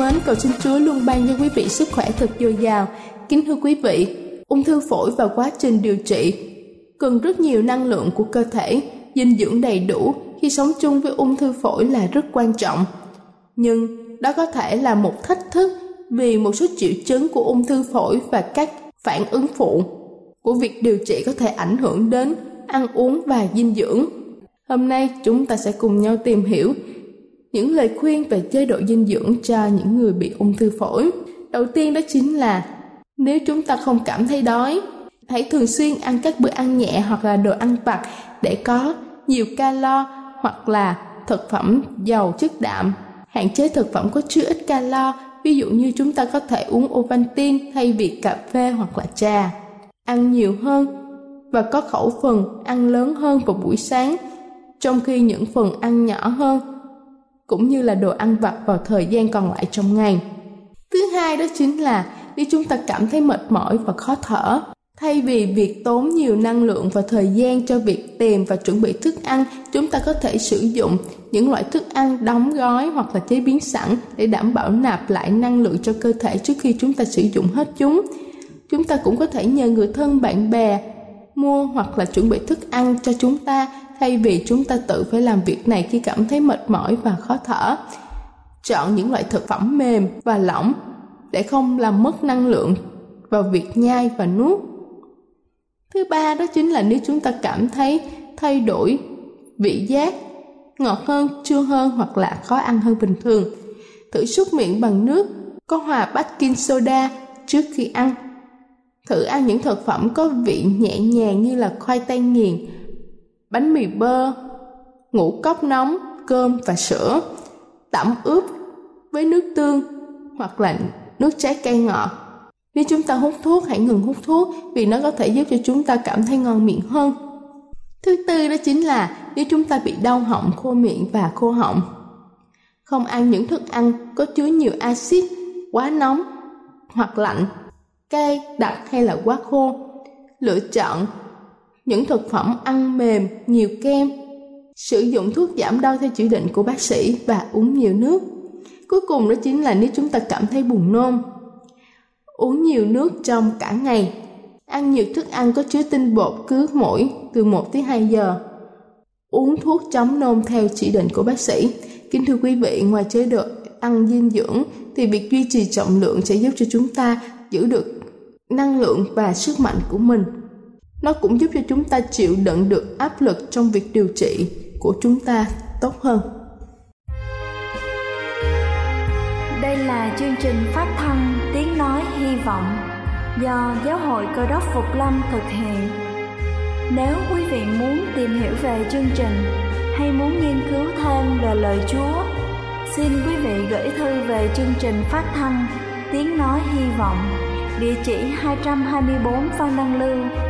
mến, cầu xin Chúa luôn ban cho quý vị sức khỏe thật dồi dào. Kính thưa quý vị, ung thư phổi và quá trình điều trị cần rất nhiều năng lượng của cơ thể, dinh dưỡng đầy đủ khi sống chung với ung thư phổi là rất quan trọng. Nhưng đó có thể là một thách thức vì một số triệu chứng của ung thư phổi và các phản ứng phụ của việc điều trị có thể ảnh hưởng đến ăn uống và dinh dưỡng. Hôm nay chúng ta sẽ cùng nhau tìm hiểu những lời khuyên về chế độ dinh dưỡng cho những người bị ung thư phổi. Đầu tiên đó chính là nếu chúng ta không cảm thấy đói, hãy thường xuyên ăn các bữa ăn nhẹ hoặc là đồ ăn vặt để có nhiều calo hoặc là thực phẩm giàu chất đạm. Hạn chế thực phẩm có chứa ít calo, ví dụ như chúng ta có thể uống Ovaltine thay vì cà phê hoặc là trà. Ăn nhiều hơn và có khẩu phần ăn lớn hơn vào buổi sáng, trong khi những phần ăn nhỏ hơn cũng như là đồ ăn vặt vào thời gian còn lại trong ngày. Thứ hai đó chính là khi chúng ta cảm thấy mệt mỏi và khó thở, thay vì việc tốn nhiều năng lượng và thời gian cho việc tìm và chuẩn bị thức ăn, chúng ta có thể sử dụng những loại thức ăn đóng gói hoặc là chế biến sẵn để đảm bảo nạp lại năng lượng cho cơ thể trước khi chúng ta sử dụng hết chúng. Chúng ta cũng có thể nhờ người thân bạn bè mua hoặc là chuẩn bị thức ăn cho chúng ta thay vì chúng ta tự phải làm việc này khi cảm thấy mệt mỏi và khó thở. Chọn những loại thực phẩm mềm và lỏng để không làm mất năng lượng vào việc nhai và nuốt. Thứ ba đó chính là nếu chúng ta cảm thấy thay đổi vị giác, ngọt hơn, chua hơn hoặc là khó ăn hơn bình thường. Thử súc miệng bằng nước có hòa baking soda trước khi ăn. Thử ăn những thực phẩm có vị nhẹ nhàng như là khoai tây nghiền, bánh mì bơ, ngũ cốc nóng, cơm và sữa, tẩm ướp với nước tương hoặc là nước trái cây ngọt. Nếu chúng ta hút thuốc, hãy ngừng hút thuốc vì nó có thể giúp cho chúng ta cảm thấy ngon miệng hơn. Thứ tư đó chính là nếu chúng ta bị đau họng, khô miệng và khô họng. Không ăn những thức ăn có chứa nhiều axit, quá nóng hoặc lạnh, cay, đặc hay là quá khô. Lựa chọn những thực phẩm ăn mềm, nhiều kem, sử dụng thuốc giảm đau theo chỉ định của bác sĩ và uống nhiều nước. Cuối cùng đó chính là nếu chúng ta cảm thấy buồn nôn. Uống nhiều nước trong cả ngày. Ăn nhiều thức ăn có chứa tinh bột cứ mỗi từ 1 tới 2 giờ. Uống thuốc chống nôn theo chỉ định của bác sĩ. Kính thưa quý vị, ngoài chế độ ăn dinh dưỡng thì việc duy trì trọng lượng sẽ giúp cho chúng ta giữ được năng lượng và sức mạnh của mình nó cũng giúp cho chúng ta chịu đựng được áp lực trong việc điều trị của chúng ta tốt hơn Đây là chương trình phát thanh Tiếng Nói Hy Vọng do Giáo hội Cơ đốc Phục Lâm thực hiện. Nếu quý vị muốn tìm hiểu về chương trình hay muốn nghiên cứu thêm về lời Chúa, xin quý vị gửi thư về chương trình phát thanh Tiếng Nói Hy Vọng địa chỉ 224 Phan Đăng Lưu,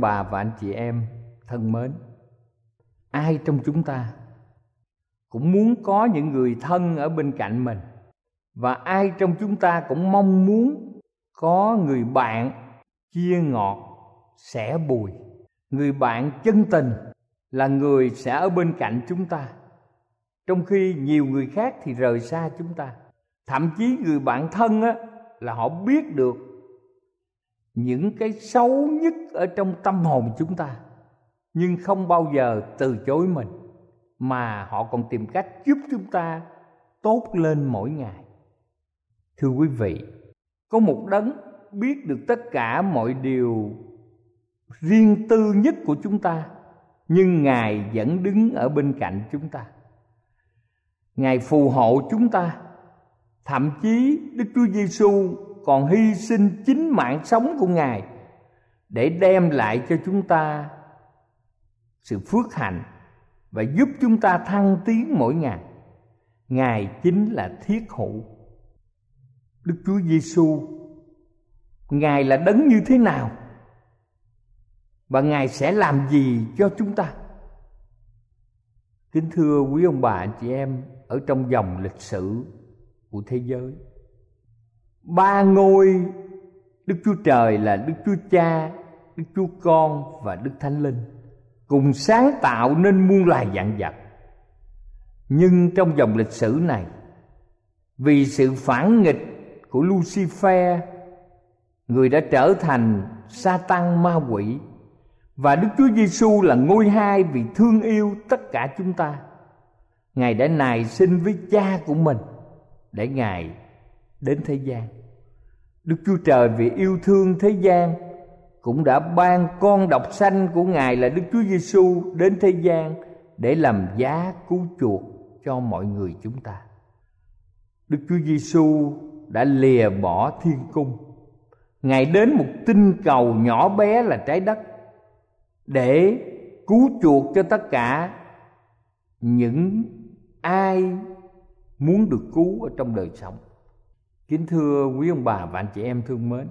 Ông bà và anh chị em thân mến, ai trong chúng ta cũng muốn có những người thân ở bên cạnh mình và ai trong chúng ta cũng mong muốn có người bạn chia ngọt sẻ bùi. Người bạn chân tình là người sẽ ở bên cạnh chúng ta trong khi nhiều người khác thì rời xa chúng ta. Thậm chí người bạn thân á là họ biết được những cái xấu nhất ở trong tâm hồn chúng ta, nhưng không bao giờ từ chối mình, mà họ còn tìm cách giúp chúng ta tốt lên mỗi ngày. Thưa quý vị, có một đấng biết được tất cả mọi điều riêng tư nhất của chúng ta, nhưng ngài vẫn đứng ở bên cạnh chúng ta. Ngài phù hộ chúng ta, thậm chí đức chúa giêsu còn hy sinh chính mạng sống của ngài để đem lại cho chúng ta sự phước hạnh và giúp chúng ta thăng tiến mỗi ngày. Ngài chính là thiết hữu. Đức chúa giêsu ngài là đấng như thế nào? Và ngài sẽ làm gì cho chúng ta? Kính thưa quý ông bà chị em, ở trong dòng lịch sử của thế giới ba ngôi, đức chúa trời là đức chúa cha, đức chúa con và đức thánh linh. Cùng sáng tạo nên muôn loài dạng vật. Nhưng trong dòng lịch sử này, vì sự phản nghịch của lucifer, người đã trở thành sa tăng ma quỷ, và đức chúa giêsu là ngôi hai vì thương yêu tất cả chúng ta, ngài đã nài sinh với cha của mình để ngài đến thế gian đức chúa trời vì yêu thương thế gian cũng đã ban con độc sanh của ngài là đức chúa giêsu đến thế gian để làm giá cứu chuộc cho mọi người chúng ta. Đức Chúa Giêsu đã lìa bỏ thiên cung. Ngài đến một tinh cầu nhỏ bé là trái đất để cứu chuộc cho tất cả những ai muốn được cứu ở trong đời sống. Kính thưa quý ông bà và anh chị em thương mến,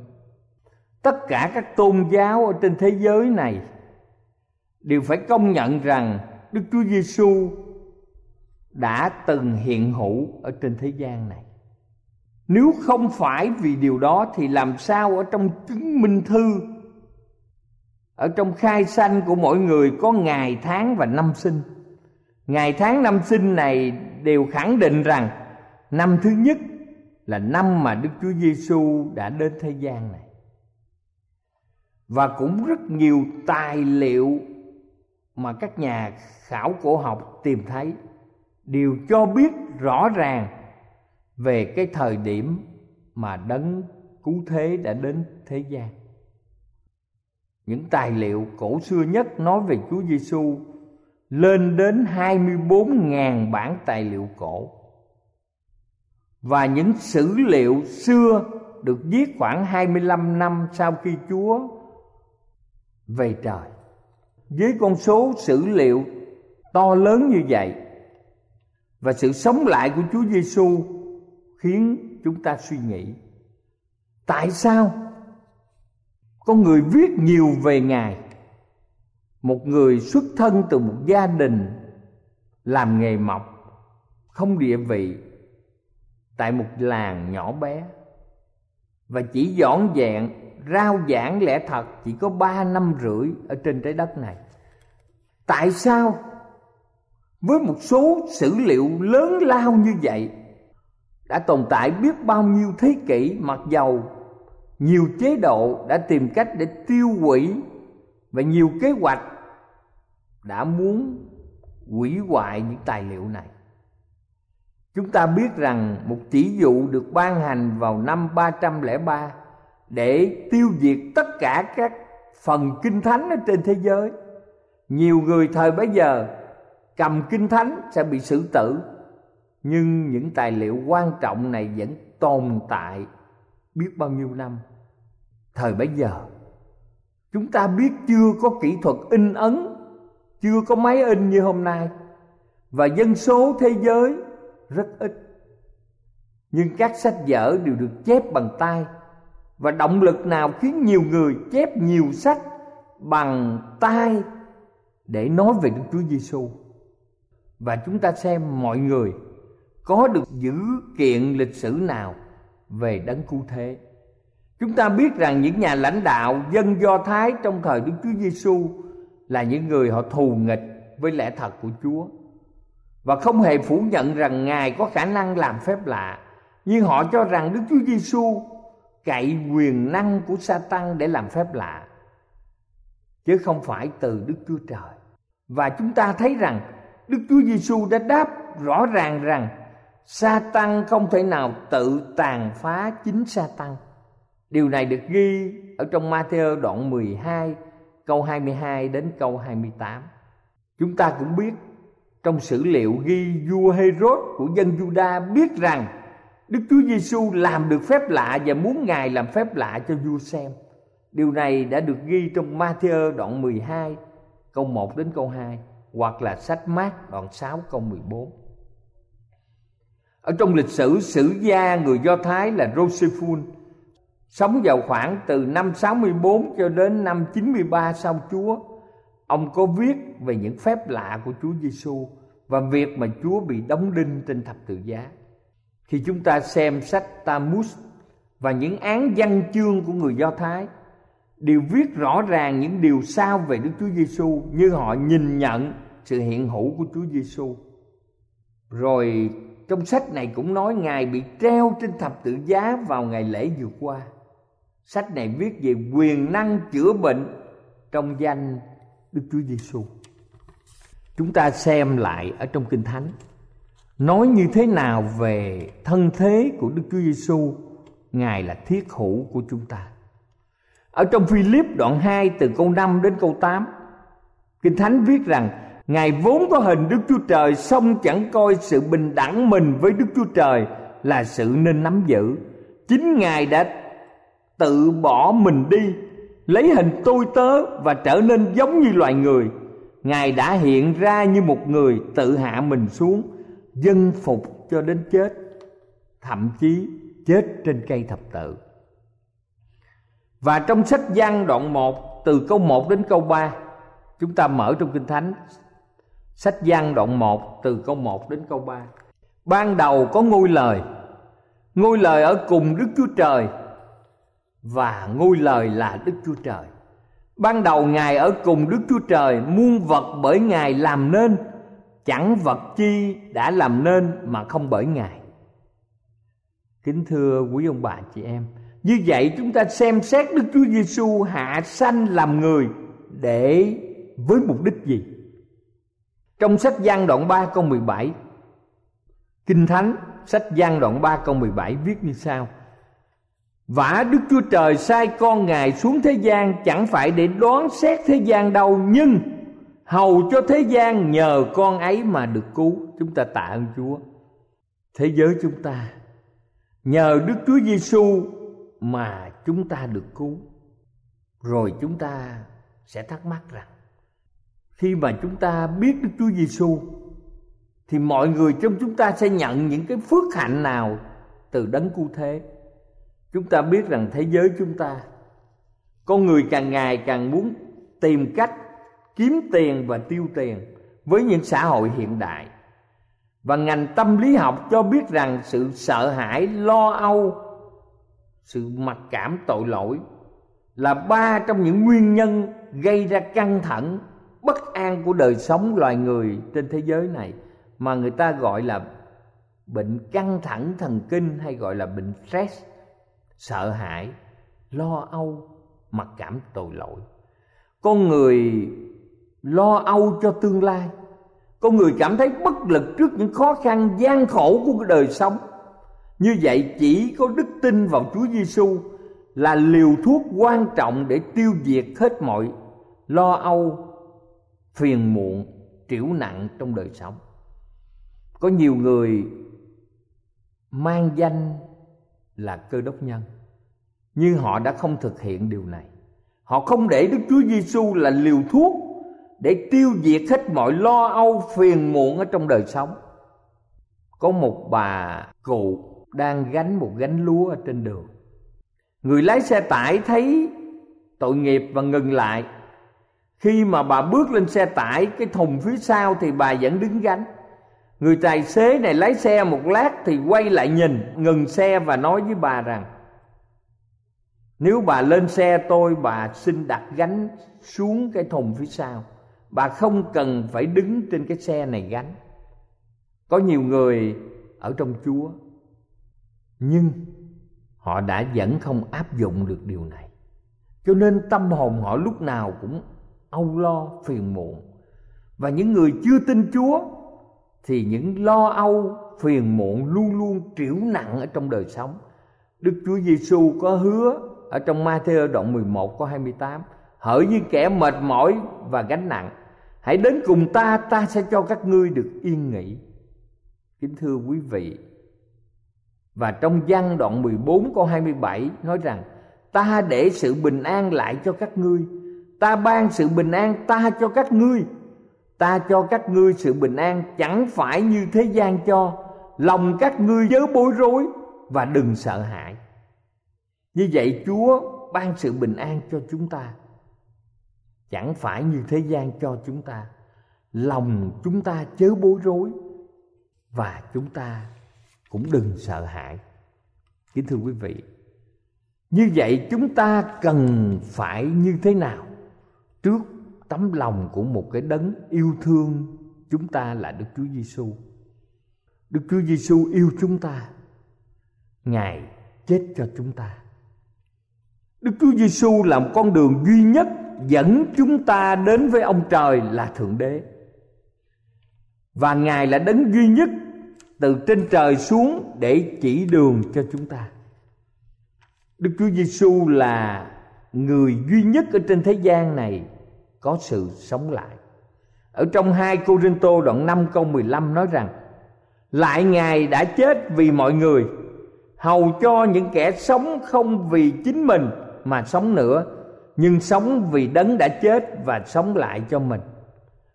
tất cả các tôn giáo ở trên thế giới này đều phải công nhận rằng Đức Chúa Giêsu đã từng hiện hữu ở trên thế gian này. Nếu không phải vì điều đó thì làm sao ở trong chứng minh thư ở trong khai sanh của mỗi người có ngày tháng và năm sinh. Ngày tháng năm sinh này đều khẳng định rằng năm thứ nhất là năm mà Đức Chúa Giêsu đã đến thế gian này. Và cũng rất nhiều tài liệu mà các nhà khảo cổ học tìm thấy đều cho biết rõ ràng về cái thời điểm mà đấng cứu thế đã đến thế gian. Những tài liệu cổ xưa nhất nói về Chúa Giêsu lên đến 24.000 bản tài liệu cổ. Và những sử liệu xưa được viết khoảng 25 năm sau khi Chúa về trời. Với con số sử liệu to lớn như vậy và sự sống lại của Chúa Giêsu khiến chúng ta suy nghĩ, tại sao có người viết nhiều về ngài, một người xuất thân từ một gia đình làm nghề mộc, không địa vị tại một làng nhỏ bé. Và chỉ dọn dẹn, rao giảng lẽ thật chỉ có ba năm rưỡi ở trên trái đất này. Tại sao? Với một số sử liệu lớn lao như vậy, đã tồn tại biết bao nhiêu thế kỷ mặc dầu nhiều chế độ đã tìm cách để tiêu hủy và nhiều kế hoạch đã muốn hủy hoại những tài liệu này. Chúng ta biết rằng một chỉ dụ được ban hành vào năm 303 để tiêu diệt tất cả các phần kinh thánh ở trên thế giới. Nhiều người thời bấy giờ cầm kinh thánh sẽ bị xử tử, nhưng những tài liệu quan trọng này vẫn tồn tại biết bao nhiêu năm thời bấy giờ, chúng ta biết chưa có kỹ thuật in ấn, chưa có máy in như hôm nay và dân số thế giới rất ít. Nhưng các sách vở đều được chép bằng tay. Và động lực nào khiến nhiều người chép nhiều sách bằng tay để nói về Đức Chúa Giêsu và chúng ta xem mọi người có được dữ kiện lịch sử nào về đấng cứu thế. Chúng ta biết rằng những nhà lãnh đạo dân do thái trong thời đức chúa giêsu là những người họ thù nghịch với lẽ thật của chúa và không hề phủ nhận rằng ngài có khả năng làm phép lạ. Nhưng họ cho rằng đức chúa giêsu cậy quyền năng của sa tăng để làm phép lạ. Chứ không phải từ Đức Chúa Trời. Và chúng ta thấy rằng Đức Chúa Giêsu đã đáp rõ ràng rằng sa tăng không thể nào tự tàn phá chính sa tăng điều này được ghi ở trong Matthew đoạn 12 câu 22 đến câu 28 chúng ta cũng biết trong sử liệu ghi vua Herod của dân Juda biết rằng Đức Chúa Giêsu làm được phép lạ và muốn Ngài làm phép lạ cho vua xem. Điều này đã được ghi trong Matthew đoạn 12 câu 1 đến câu 2 hoặc là sách Mát đoạn 6 câu 14. Ở trong lịch sử sử gia người Do Thái là Josephus, sống vào khoảng từ năm 64 cho đến năm 93 sau Chúa. Ông có viết về những phép lạ của Chúa Giêsu và việc mà Chúa bị đóng đinh trên thập tự giá. Khi chúng ta xem sách Talmud và những án văn chương của người Do Thái, đều viết rõ ràng những điều sao về Đức Chúa Giêsu như họ nhìn nhận sự hiện hữu của Chúa Giêsu. Rồi trong sách này cũng nói Ngài bị treo trên thập tự giá vào ngày lễ vừa qua. Sách này viết về quyền năng chữa bệnh trong danh Đức Chúa Giêsu. Chúng ta xem lại ở trong Kinh Thánh nói như thế nào về thân thế của Đức Chúa Giêsu, Ngài là thiết hữu của chúng ta. Ở trong Philip đoạn 2 từ câu 5 đến câu 8, Kinh Thánh viết rằng Ngài vốn có hình Đức Chúa Trời song chẳng coi sự bình đẳng mình với Đức Chúa Trời là sự nên nắm giữ. Chính Ngài đã tự bỏ mình đi, lấy hình tôi tớ và trở nên giống như loài người. Ngài đã hiện ra như một người tự hạ mình xuống, dân phục cho đến chết, thậm chí chết trên cây thập tự. Và trong sách Giăng đoạn 1 từ câu 1 đến câu 3, chúng ta mở trong Kinh Thánh Sách Giăng đoạn 1 từ câu 1 đến câu 3. Ban đầu có ngôi lời, ngôi lời ở cùng Đức Chúa Trời và ngôi lời là Đức Chúa Trời. Ban đầu Ngài ở cùng Đức Chúa Trời, muôn vật bởi Ngài làm nên, chẳng vật chi đã làm nên mà không bởi Ngài. Kính thưa quý ông bà chị em, như vậy chúng ta xem xét Đức Chúa Giêsu hạ sanh làm người để với mục đích gì? Trong sách Giăng đoạn 3 câu 17 Kinh Thánh sách Giăng đoạn 3 câu 17 viết như sau Vả Đức Chúa Trời sai con Ngài xuống thế gian Chẳng phải để đoán xét thế gian đâu, Nhưng hầu cho thế gian nhờ con ấy mà được cứu. Chúng ta tạ ơn Chúa. Thế giới chúng ta, Nhờ Đức Chúa Giêsu mà chúng ta được cứu. Rồi chúng ta sẽ thắc mắc rằng, khi mà chúng ta biết Đức Chúa Giêsu thì mọi người trong chúng ta sẽ nhận những cái phước hạnh nào từ đấng cứu thế. Chúng ta biết rằng thế giới chúng ta con người càng ngày càng muốn tìm cách kiếm tiền và tiêu tiền với những xã hội hiện đại. Và ngành tâm lý học cho biết rằng sự sợ hãi, lo âu, sự mặc cảm tội lỗi là ba trong những nguyên nhân gây ra căng thẳng bất an của đời sống loài người trên thế giới này mà người ta gọi là bệnh căng thẳng thần kinh hay gọi là bệnh stress sợ hãi, lo âu mặc cảm tội lỗi. Con người lo âu cho tương lai. Con người cảm thấy bất lực trước những khó khăn, gian khổ của đời sống. Như vậy chỉ có đức tin vào Chúa Giêsu là liều thuốc quan trọng để tiêu diệt hết mọi lo âu, phiền muộn triểu nặng trong đời sống. Có nhiều người mang danh là cơ đốc nhân. Nhưng họ đã không thực hiện điều này. Họ không để đức chúa giêsu là liều thuốc để tiêu diệt hết mọi lo âu phiền muộn ở trong đời sống. Có một bà cụ đang gánh một gánh lúa ở trên đường. Người lái xe tải thấy tội nghiệp và ngừng lại. Khi mà bà bước lên xe tải, cái thùng phía sau thì bà vẫn đứng gánh người tài xế này lái xe một lát thì quay lại nhìn, ngừng xe và nói với bà rằng, nếu bà lên xe tôi, bà xin đặt gánh xuống cái thùng phía sau. Bà không cần phải đứng trên cái xe này gánh. Có nhiều người ở trong chúa, nhưng họ đã vẫn không áp dụng được điều này. Cho nên tâm hồn họ lúc nào cũng âu lo, phiền muộn. Và những người chưa tin Chúa thì những lo âu, phiền muộn luôn luôn triểu nặng ở trong đời sống. Đức Chúa Giêsu có hứa ở trong Matthew đoạn 11 có 28 Hỡi như kẻ mệt mỏi và gánh nặng, Hãy đến cùng ta Ta sẽ cho các ngươi được yên nghỉ Kính thưa quý vị, Và trong văn đoạn 14 câu 27 Nói rằng, Ta để sự bình an lại cho các ngươi, ta ban sự bình an ta cho các ngươi ta cho các ngươi sự bình an chẳng phải như thế gian cho. Lòng các ngươi chớ bối rối và đừng sợ hãi. Như vậy chúa ban sự bình an cho chúng ta. Chẳng phải như thế gian cho chúng ta. Lòng chúng ta chớ bối rối và chúng ta cũng đừng sợ hãi. Kính thưa quý vị, như vậy chúng ta cần phải như thế nào trước tấm lòng của một cái đấng yêu thương chúng ta là Đức Chúa Giêsu. Đức Chúa Giêsu yêu chúng ta. Ngài chết cho chúng ta. Đức Chúa Giêsu là một con đường duy nhất dẫn chúng ta đến với ông trời là thượng đế. Và Ngài là đấng duy nhất từ trên trời xuống để chỉ đường cho chúng ta. Đức Chúa Giêsu là người duy nhất ở trên thế gian này có sự sống lại. Ở trong 2 Cô Rinh Tô đoạn 5 câu 15 nói rằng, Lại Ngài đã chết vì mọi người, Hầu cho những kẻ sống không vì chính mình mà sống nữa, Nhưng sống vì đấng đã chết và sống lại cho mình.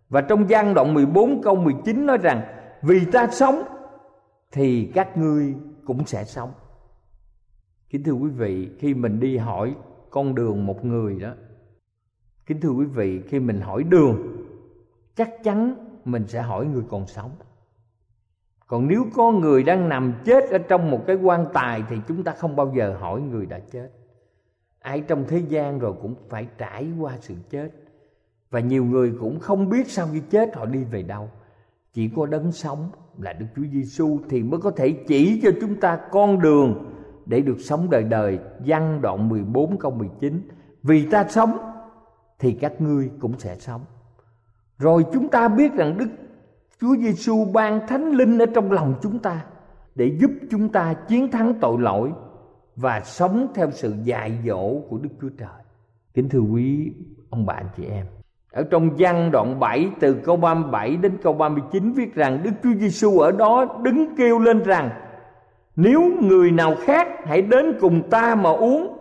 Và trong gian đoạn 14 câu 19 nói rằng, Vì ta sống, thì các ngươi cũng sẽ sống. Kính thưa quý vị, khi mình đi hỏi con đường một người đó kính thưa quý vị, khi mình hỏi đường, chắc chắn mình sẽ hỏi người còn sống còn nếu có người đang nằm chết ở trong một cái quan tài thì chúng ta không bao giờ hỏi người đã chết ai trong thế gian rồi cũng phải trải qua sự chết và nhiều người cũng không biết sau khi chết họ đi về đâu chỉ có đấng sống là Đức Chúa Giêsu thì mới có thể chỉ cho chúng ta con đường để được sống đời đời. Văn đoạn 14 câu 19. Vì ta sống thì các ngươi cũng sẽ sống. Rồi chúng ta biết rằng Đức Chúa Giêsu ban Thánh Linh ở trong lòng chúng ta để giúp chúng ta chiến thắng tội lỗi và sống theo sự dạy dỗ của Đức Chúa Trời. Kính thưa quý ông bạn chị em, ở trong văn đoạn 7 từ câu 37 đến câu 39 viết rằng Đức Chúa Giêsu ở đó đứng kêu lên rằng Nếu người nào khác hãy đến cùng ta mà uống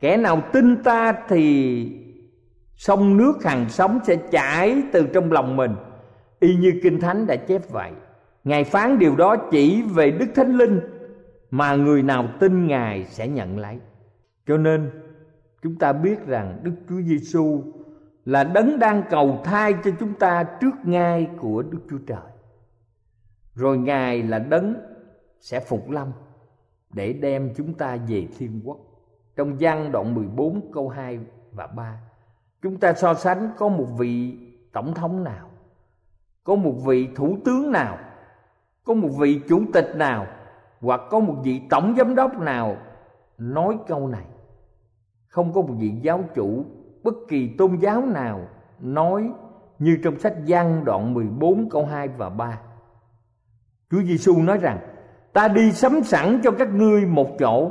Kẻ nào tin ta thì sông nước hằng sống sẽ chảy từ trong lòng mình Y như Kinh Thánh đã chép vậy Ngài phán điều đó chỉ về Đức Thánh Linh Mà người nào tin Ngài sẽ nhận lấy Cho nên chúng ta biết rằng Đức Chúa Giêsu là đấng đang cầu thai cho chúng ta trước ngai của Đức Chúa Trời. Rồi Ngài là đấng sẽ phục lâm để đem chúng ta về thiên quốc. Trong văn đoạn 14 câu 2 và 3, chúng ta so sánh có một vị tổng thống nào, có một vị thủ tướng nào, có một vị chủ tịch nào hoặc có một vị tổng giám đốc nào nói câu này. Không có một vị giáo chủ bất kỳ tôn giáo nào nói như trong sách Giăng đoạn 14 câu 2 và 3. Chúa Giêsu nói rằng: Ta đi sắm sẵn cho các ngươi một chỗ.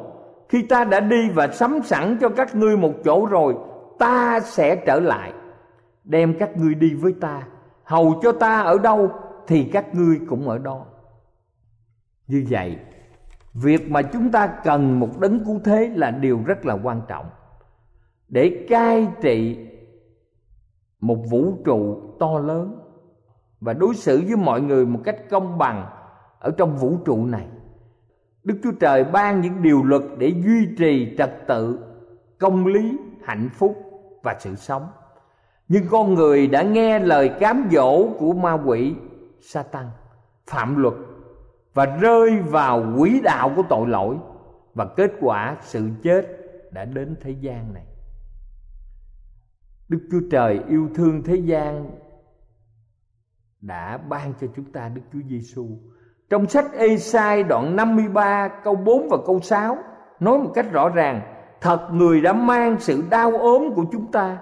Khi ta đã đi và sắm sẵn cho các ngươi một chỗ rồi, ta sẽ trở lại, đem các ngươi đi với ta, hầu cho ta ở đâu thì các ngươi cũng ở đó. Như vậy, việc mà chúng ta cần một đấng cứu thế là điều rất là quan trọng. Để cai trị một vũ trụ to lớn và đối xử với mọi người một cách công bằng ở trong vũ trụ này đức chúa trời ban những điều luật để duy trì trật tự công lý hạnh phúc và sự sống nhưng con người đã nghe lời cám dỗ của ma quỷ sa tăng phạm luật và rơi vào quỹ đạo của tội lỗi và kết quả sự chết đã đến thế gian này Đức Chúa Trời yêu thương thế gian đã ban cho chúng ta Đức Chúa Giêsu. Trong sách Ê-sai đoạn 53 câu 4 và câu 6 nói một cách rõ ràng, thật người đã mang sự đau ốm của chúng ta,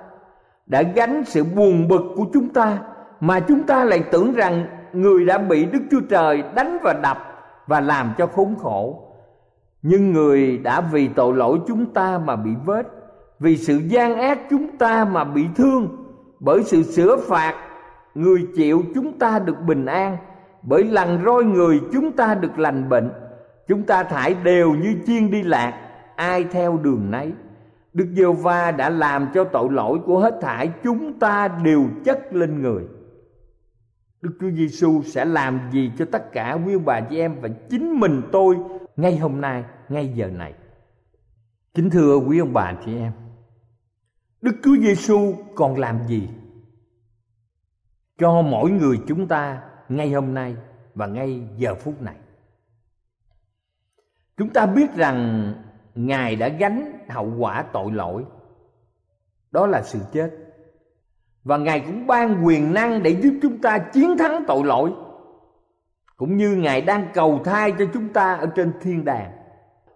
đã gánh sự buồn bực của chúng ta mà chúng ta lại tưởng rằng người đã bị Đức Chúa Trời đánh và đập và làm cho khốn khổ. Nhưng người đã vì tội lỗi chúng ta mà bị vết vì sự gian ác chúng ta mà bị thương. Bởi sự sửa phạt người chịu chúng ta được bình an. Bởi lần roi người chúng ta được lành bệnh chúng ta thải đều như chiên đi lạc ai theo đường nấy. Đức giêsu va đã làm cho tội lỗi của hết thảy chúng ta đều chất lên người. Đức chúa giêsu sẽ làm gì cho tất cả quý ông bà chị em và chính mình tôi ngay hôm nay, ngay giờ này? Kính thưa quý ông bà chị em, Đức Chúa Giêsu còn làm gì cho mỗi người chúng ta ngay hôm nay và ngay giờ phút này? Chúng ta biết rằng Ngài đã gánh hậu quả tội lỗi. Đó là sự chết. Và Ngài cũng ban quyền năng để giúp chúng ta chiến thắng tội lỗi. Cũng như Ngài đang cầu thai cho chúng ta ở trên thiên đàng.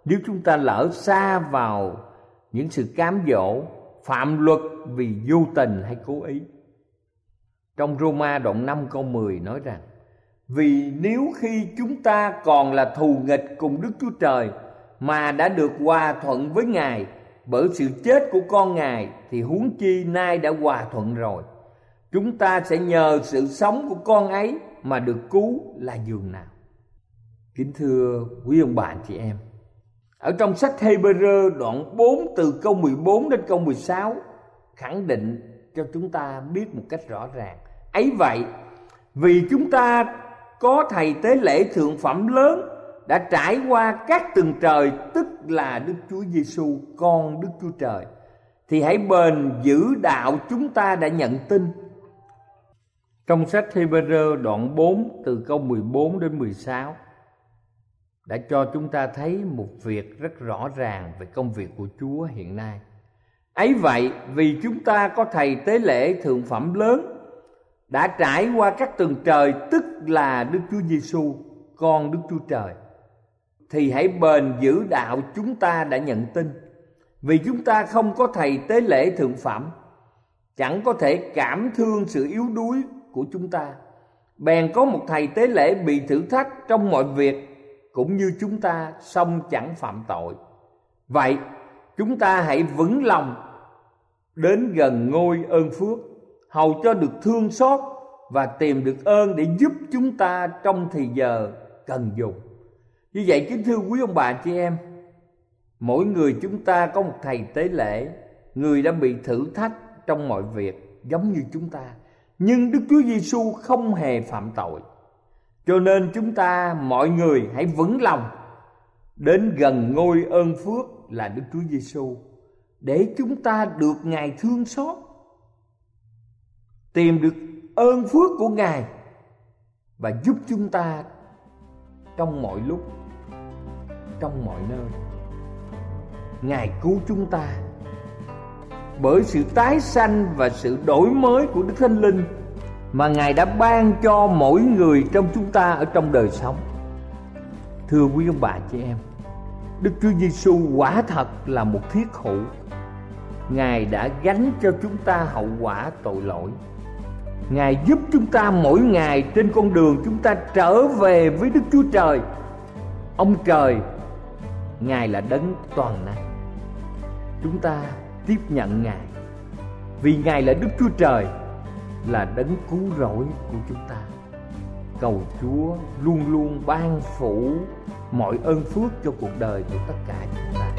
Nếu chúng ta lỡ xa vào những sự cám dỗ, phạm luật vì vô tình hay cố ý. Trong Roma đoạn 5 câu 10 nói rằng, Vì nếu khi chúng ta còn là thù nghịch cùng Đức Chúa Trời mà đã được hòa thuận với Ngài. Bởi sự chết của con Ngài Thì huống chi nay đã hòa thuận rồi. Chúng ta sẽ nhờ sự sống của con ấy mà được cứu là giường nào. Kính thưa quý ông bà chị em ở trong sách Hebrew đoạn 4 từ câu 14 đến câu 16 khẳng định cho chúng ta biết một cách rõ ràng. Ấy vậy, vì chúng ta có thầy tế lễ thượng phẩm lớn đã trải qua các tầng trời tức là Đức Chúa Giêsu con Đức Chúa Trời thì hãy bền giữ đạo chúng ta đã nhận tin. Trong sách Hebrew đoạn 4 từ câu 14 đến 16 đã cho chúng ta thấy một việc rất rõ ràng về công việc của Chúa hiện nay. Ấy vậy, vì chúng ta có thầy tế lễ thượng phẩm lớn đã trải qua các tầng trời tức là Đức Chúa Giêsu, con Đức Chúa Trời thì hãy bền giữ đạo chúng ta đã nhận tin. Vì chúng ta không có thầy tế lễ thượng phẩm, chẳng có thể cảm thương sự yếu đuối của chúng ta. Bèn có một thầy tế lễ bị thử thách trong mọi việc cũng như chúng ta song chẳng phạm tội. Vậy, chúng ta hãy vững lòng đến gần ngôi ơn phước, hầu cho được thương xót và tìm được ơn để giúp chúng ta trong thì giờ cần dùng. Như vậy kính thưa quý ông bà chị em, mỗi người chúng ta có một thầy tế lễ, người đã bị thử thách trong mọi việc giống như chúng ta. Nhưng Đức Chúa Giêsu không hề phạm tội. Cho nên chúng ta mọi người hãy vững lòng đến gần ngôi ơn phước là Đức Chúa Giêsu để chúng ta được Ngài thương xót. Tìm được ơn phước của Ngài và giúp chúng ta trong mọi lúc, trong mọi nơi. Ngài cứu chúng ta bởi sự tái sanh và sự đổi mới của Đức Thánh Linh mà Ngài đã ban cho mỗi người trong chúng ta ở trong đời sống. Thưa quý ông bà chị em, Đức Chúa Giêsu quả thật là một thiết hữu. Ngài đã gánh cho chúng ta hậu quả tội lỗi. Ngài giúp chúng ta mỗi ngày trên con đường chúng ta trở về với Đức Chúa Trời. Ông trời, Ngài là đấng toàn năng. Chúng ta tiếp nhận Ngài. Vì Ngài là Đức Chúa Trời, là đấng cứu rỗi của chúng ta cầu chúa luôn luôn ban phủ mọi ơn phước cho cuộc đời của tất cả chúng ta